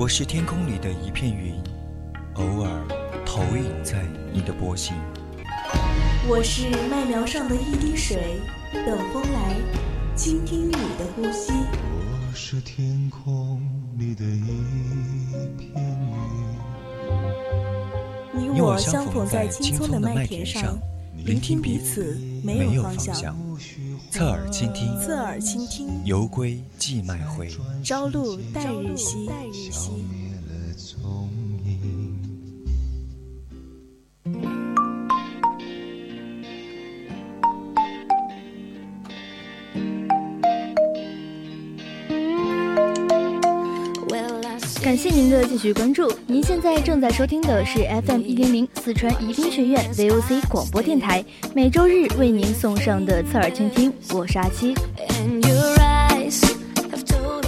我是天空里的一片云，偶尔投影在你的波心。我是麦苗上的一滴水，等风来倾听你的呼吸。我是天空里的一片云，你我相逢在青葱的麦田上，聆听彼此没有方向。侧耳倾听，侧耳倾听，犹归寄卖回，朝露待日晞。感谢您的继续关注。您现在正在收听的是 FM 一零零四川宜宾学院 VOC 广播电台，每周日为您送上的侧耳倾听。我是阿七。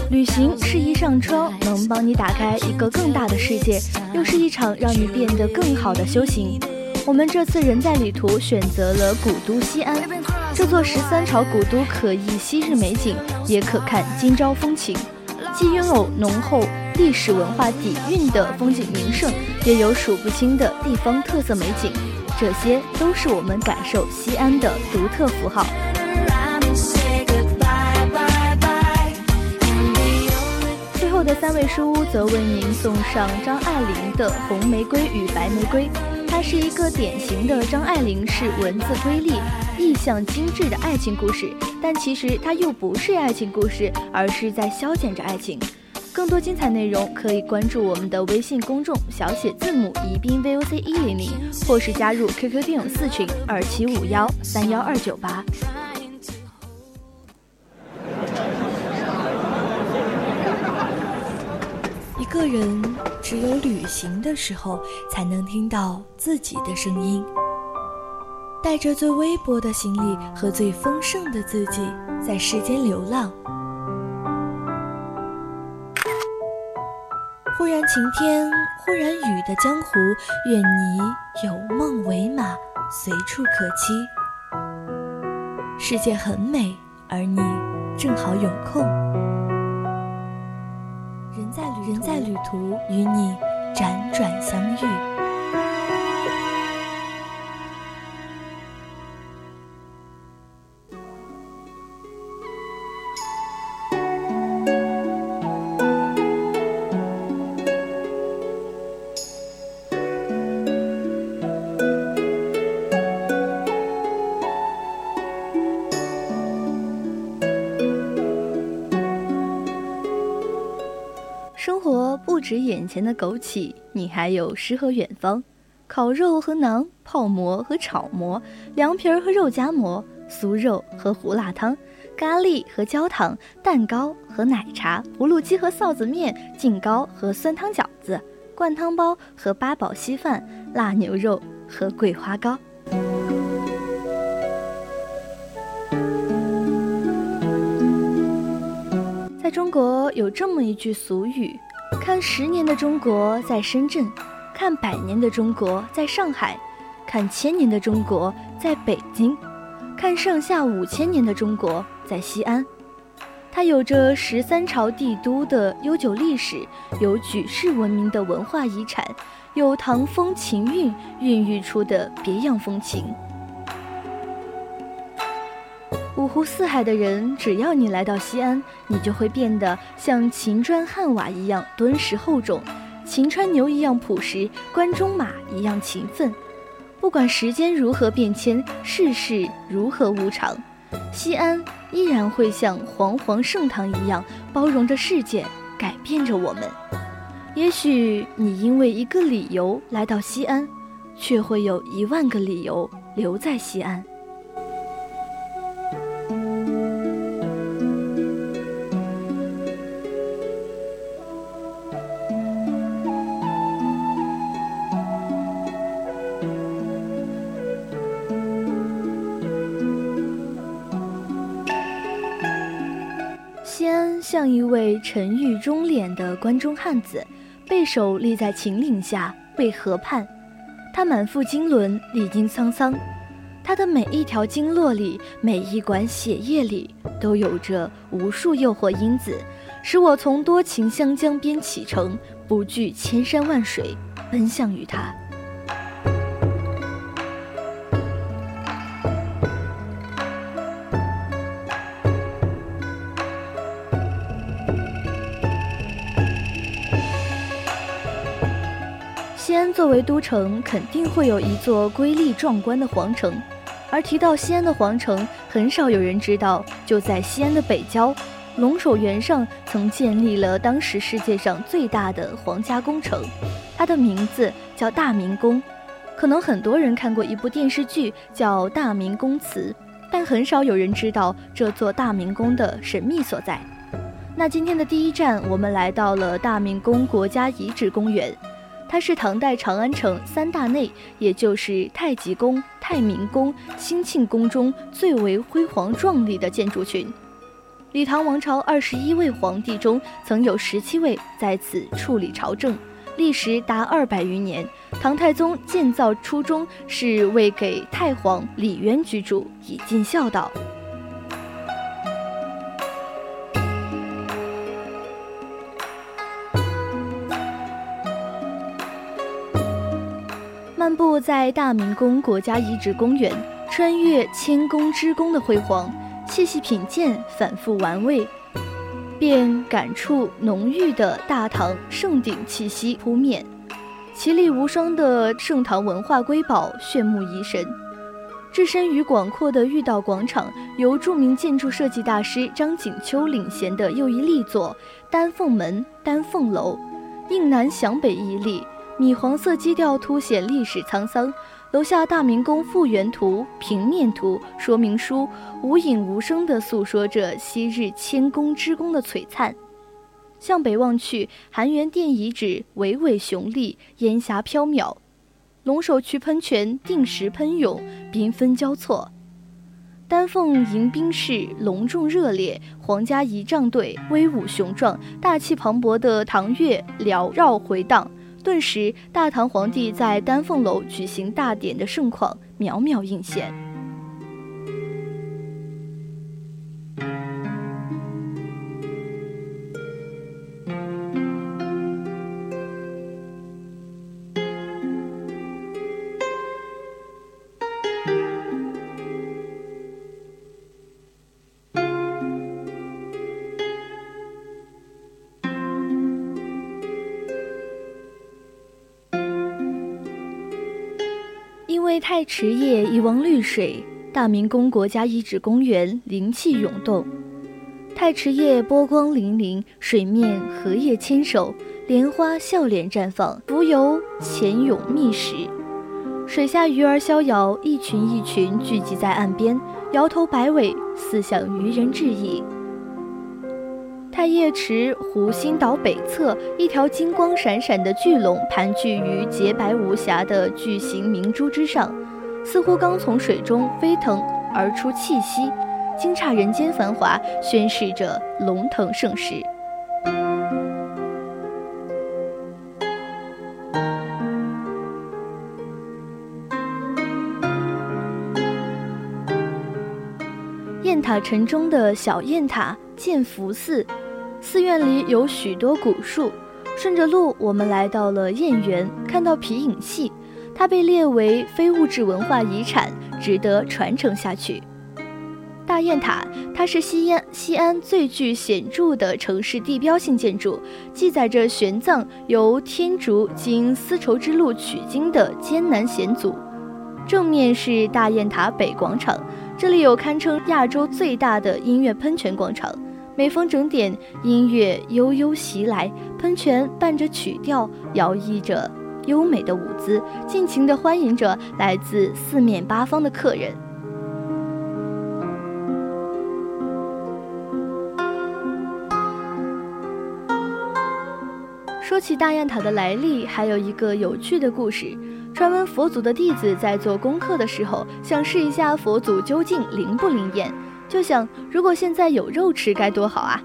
旅行是一扇窗，能帮你打开一个更大的世界，又是一场让你变得更好的修行。我们这次人在旅途选择了古都西安，这座十三朝古都可忆昔日美景，也可看今朝风情，既拥有浓厚。历史文化底蕴的风景名胜，也有数不清的地方特色美景，这些都是我们感受西安的独特符号。最后的三位书屋则为您送上张爱玲的《红玫瑰与白玫瑰》，它是一个典型的张爱玲式文字瑰丽、意象精致的爱情故事，但其实它又不是爱情故事，而是在消遣着爱情。更多精彩内容可以关注我们的微信公众小写字母宜宾 VOC 一零零，或是加入 QQ 听友四群二七五幺三幺二九八。一个人只有旅行的时候，才能听到自己的声音，带着最微薄的行李和最丰盛的自己，在世间流浪。晴天，忽然雨的江湖，愿你有梦为马，随处可栖。世界很美，而你正好有空。人在旅人在旅途，与你辗转相遇。眼前的枸杞，你还有诗和远方，烤肉和馕，泡馍和炒馍，凉皮儿和肉夹馍，酥肉和胡辣汤，咖喱和焦糖，蛋糕和奶茶，葫芦鸡和臊子面，劲糕和酸汤饺子，灌汤包和八宝稀饭，腊牛肉和桂花糕。在中国有这么一句俗语。看十年的中国在深圳，看百年的中国在上海，看千年的中国在北京，看上下五千年的中国在西安。它有着十三朝帝都的悠久历史，有举世闻名的文化遗产，有唐风情韵孕育出的别样风情。五湖四海的人，只要你来到西安，你就会变得像秦砖汉瓦一样敦实厚重，秦川牛一样朴实，关中马一样勤奋。不管时间如何变迁，世事如何无常，西安依然会像煌煌盛唐一样包容着世界，改变着我们。也许你因为一个理由来到西安，却会有一万个理由留在西安。像一位沉郁忠脸的关中汉子，背手立在秦岭下，为河畔。他满腹经纶，历经沧桑。他的每一条经络里，每一管血液里，都有着无数诱惑因子，使我从多情湘江边启程，不惧千山万水，奔向于他。西安作为都城，肯定会有一座瑰丽壮观的皇城。而提到西安的皇城，很少有人知道，就在西安的北郊，龙首原上曾建立了当时世界上最大的皇家宫城，它的名字叫大明宫。可能很多人看过一部电视剧叫《大明宫词》，但很少有人知道这座大明宫的神秘所在。那今天的第一站，我们来到了大明宫国家遗址公园。它是唐代长安城三大内，也就是太极宫、太明宫、兴庆宫中最为辉煌壮丽的建筑群。李唐王朝二十一位皇帝中，曾有十七位在此处理朝政，历时达二百余年。唐太宗建造初衷是为给太皇李渊居住，以尽孝道。在大明宫国家遗址公园，穿越千宫之宫的辉煌，细细品鉴，反复玩味，便感触浓郁的大唐盛鼎气息扑面。奇丽无双的盛唐文化瑰宝，炫目怡神。置身于广阔的御道广场，由著名建筑设计大师张景秋领衔的又一力作——丹凤门、丹凤楼，应南向北屹立。米黄色基调凸显历史沧桑，楼下大明宫复原图、平面图、说明书无影无声地诉说着昔日千宫之宫的璀璨。向北望去，含元殿遗址巍巍雄立，烟霞飘渺；龙首渠喷泉定时喷涌，缤纷交错；丹凤迎宾式隆重热烈，皇家仪仗队威武雄壮，大气磅礴的唐乐缭绕回荡。顿时，大唐皇帝在丹凤楼举行大典的盛况渺渺映现。太池夜一汪绿水，大明宫国家遗址公园灵气涌动。太池夜波光粼粼，水面荷叶牵手，莲花笑脸绽放，浮游潜泳觅食。水下鱼儿逍遥，一群一群聚集在岸边，摇头摆尾，似向渔人致意。太液池湖心岛北侧，一条金光闪闪的巨龙盘踞于洁白无瑕的巨型明珠之上，似乎刚从水中飞腾而出气息，惊诧人间繁华，宣示着龙腾盛世。雁塔城中的小雁塔建福寺。寺院里有许多古树，顺着路，我们来到了燕园，看到皮影戏，它被列为非物质文化遗产，值得传承下去。大雁塔，它是西安西安最具显著的城市地标性建筑，记载着玄奘由天竺经丝绸之路取经的艰难险阻。正面是大雁塔北广场，这里有堪称亚洲最大的音乐喷泉广场。每逢整点，音乐悠悠袭来，喷泉伴着曲调，摇曳着优美的舞姿，尽情地欢迎着来自四面八方的客人。说起大雁塔的来历，还有一个有趣的故事。传闻佛祖的弟子在做功课的时候，想试一下佛祖究竟灵不灵验。就想，如果现在有肉吃该多好啊！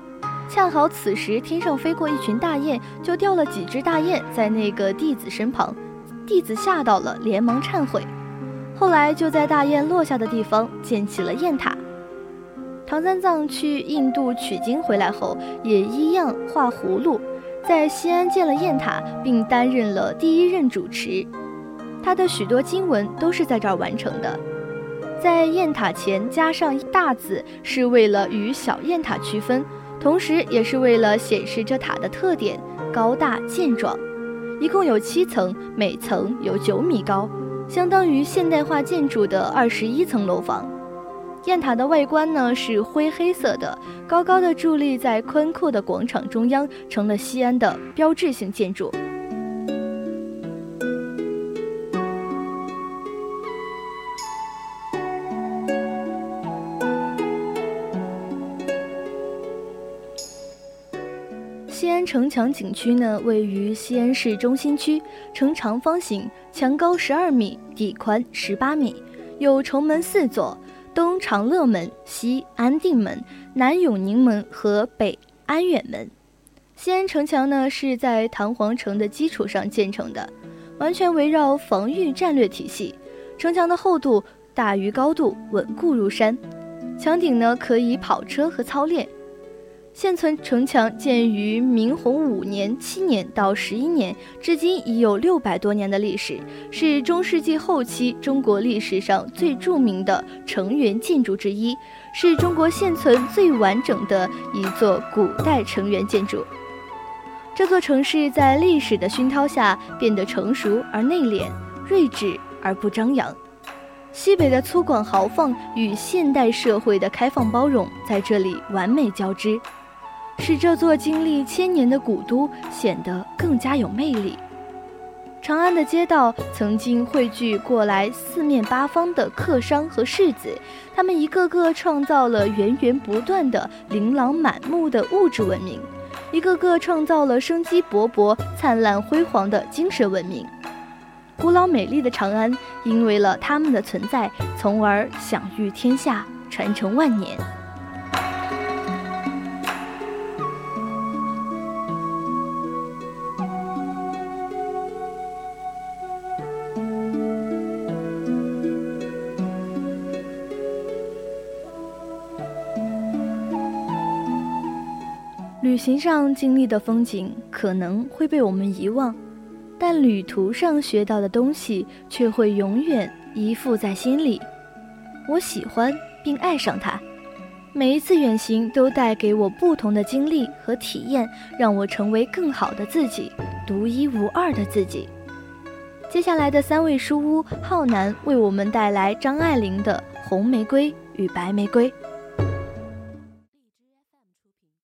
恰好此时天上飞过一群大雁，就掉了几只大雁在那个弟子身旁，弟子吓到了，连忙忏悔。后来就在大雁落下的地方建起了雁塔。唐三藏去印度取经回来后，也一样画葫芦，在西安建了雁塔，并担任了第一任主持。他的许多经文都是在这儿完成的。在雁塔前加上大字，是为了与小雁塔区分，同时也是为了显示这塔的特点：高大健壮。一共有七层，每层有九米高，相当于现代化建筑的二十一层楼房。雁塔的外观呢是灰黑色的，高高的伫立在宽阔的广场中央，成了西安的标志性建筑。城墙景区呢，位于西安市中心区，呈长方形，墙高十二米，底宽十八米，有城门四座：东长乐门、西安定门、南永宁门和北安远门。西安城墙呢，是在唐皇城的基础上建成的，完全围绕防御战略体系。城墙的厚度大于高度，稳固如山。墙顶呢，可以跑车和操练。现存城墙建于明洪五年、七年到十一年，至今已有六百多年的历史，是中世纪后期中国历史上最著名的城垣建筑之一，是中国现存最完整的一座古代城垣建筑。这座城市在历史的熏陶下变得成熟而内敛，睿智而不张扬。西北的粗犷豪放与现代社会的开放包容在这里完美交织。使这座经历千年的古都显得更加有魅力。长安的街道曾经汇聚过来四面八方的客商和士子，他们一个个创造了源源不断的琳琅满目的物质文明，一个个创造了生机勃勃、灿烂辉煌的精神文明。古老美丽的长安，因为了他们的存在，从而享誉天下，传承万年。行上经历的风景可能会被我们遗忘，但旅途上学到的东西却会永远依附在心里。我喜欢并爱上它，每一次远行都带给我不同的经历和体验，让我成为更好的自己，独一无二的自己。接下来的三位书屋，浩南为我们带来张爱玲的《红玫瑰与白玫瑰》。